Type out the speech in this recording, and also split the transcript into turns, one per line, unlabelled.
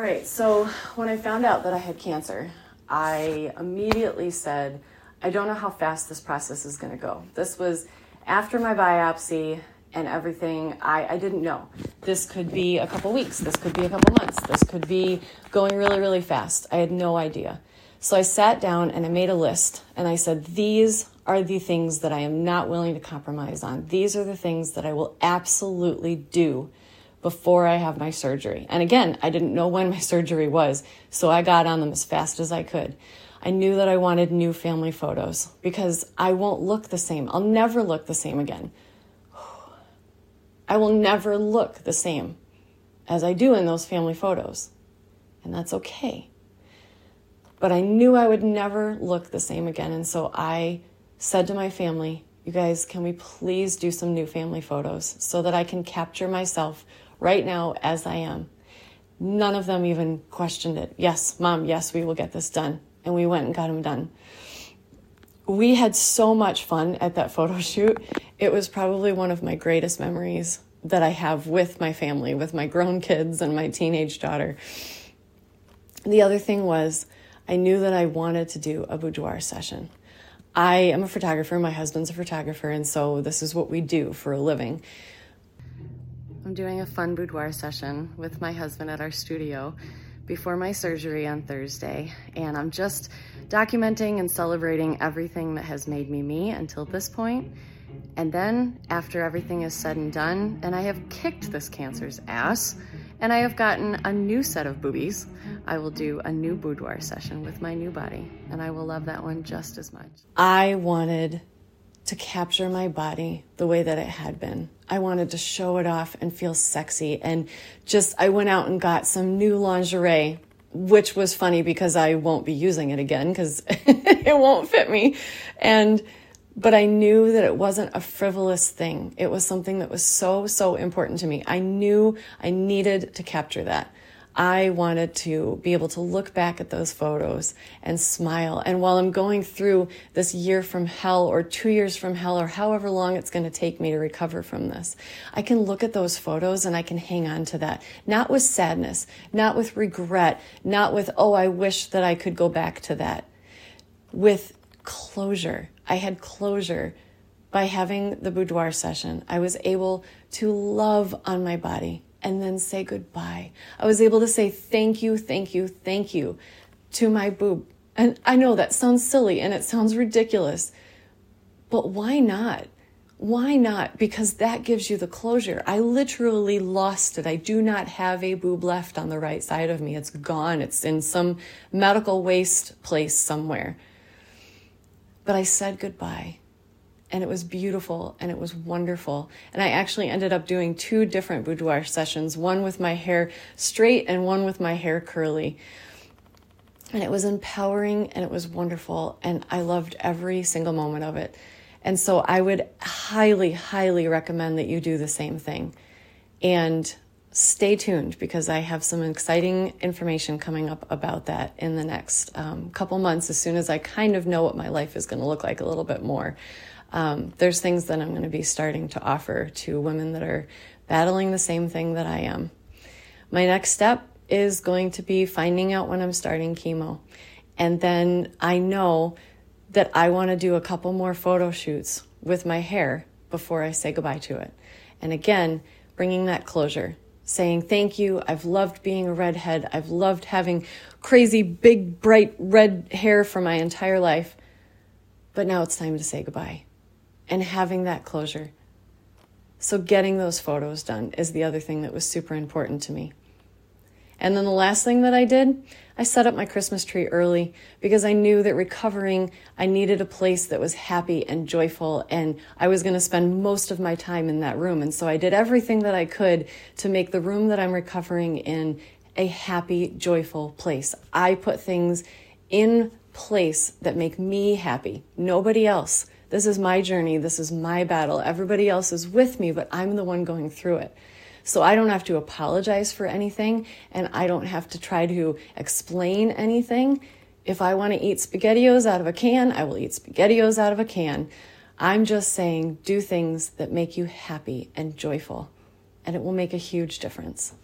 All right, so when I found out that I had cancer, I immediately said, I don't know how fast this process is going to go. This was after my biopsy and everything. I, I didn't know. This could be a couple weeks, this could be a couple months, this could be going really, really fast. I had no idea. So I sat down and I made a list and I said, These are the things that I am not willing to compromise on. These are the things that I will absolutely do before I have my surgery. And again, I didn't know when my surgery was, so I got on them as fast as I could. I knew that I wanted new family photos because I won't look the same. I'll never look the same again. I will never look the same as I do in those family photos. And that's okay. But I knew I would never look the same again. And so I said to my family, you guys, can we please do some new family photos so that I can capture myself right now as I am? None of them even questioned it. Yes, mom, yes, we will get this done. And we went and got them done. We had so much fun at that photo shoot. It was probably one of my greatest memories that I have with my family, with my grown kids and my teenage daughter. The other thing was, I knew that I wanted to do a boudoir session. I am a photographer, my husband's a photographer, and so this is what we do for a living. I'm doing a fun boudoir session with my husband at our studio before my surgery on Thursday, and I'm just documenting and celebrating everything that has made me me until this point. And then, after everything is said and done, and I have kicked this cancer's ass, and I have gotten a new set of boobies, I will do a new boudoir session with my new body, and I will love that one just as much. I wanted to capture my body the way that it had been. I wanted to show it off and feel sexy, and just I went out and got some new lingerie. Which was funny because I won't be using it again because it won't fit me. And but I knew that it wasn't a frivolous thing. It was something that was so, so important to me. I knew I needed to capture that. I wanted to be able to look back at those photos and smile. And while I'm going through this year from hell or two years from hell or however long it's going to take me to recover from this, I can look at those photos and I can hang on to that. Not with sadness, not with regret, not with, oh, I wish that I could go back to that. With closure. I had closure by having the boudoir session. I was able to love on my body and then say goodbye. I was able to say thank you, thank you, thank you to my boob. And I know that sounds silly and it sounds ridiculous, but why not? Why not? Because that gives you the closure. I literally lost it. I do not have a boob left on the right side of me. It's gone. It's in some medical waste place somewhere. But I said goodbye. And it was beautiful and it was wonderful. And I actually ended up doing two different boudoir sessions one with my hair straight and one with my hair curly. And it was empowering and it was wonderful. And I loved every single moment of it. And so I would highly, highly recommend that you do the same thing. And stay tuned because I have some exciting information coming up about that in the next um, couple months as soon as I kind of know what my life is going to look like a little bit more. Um, there's things that I'm going to be starting to offer to women that are battling the same thing that I am. My next step is going to be finding out when I'm starting chemo. And then I know that I want to do a couple more photo shoots with my hair before I say goodbye to it. And again, bringing that closure saying, Thank you. I've loved being a redhead. I've loved having crazy, big, bright red hair for my entire life. But now it's time to say goodbye and having that closure. So, getting those photos done is the other thing that was super important to me. And then the last thing that I did, I set up my Christmas tree early because I knew that recovering, I needed a place that was happy and joyful, and I was going to spend most of my time in that room. And so I did everything that I could to make the room that I'm recovering in a happy, joyful place. I put things in place that make me happy, nobody else. This is my journey. This is my battle. Everybody else is with me, but I'm the one going through it. So I don't have to apologize for anything and I don't have to try to explain anything. If I want to eat SpaghettiOs out of a can, I will eat SpaghettiOs out of a can. I'm just saying do things that make you happy and joyful, and it will make a huge difference.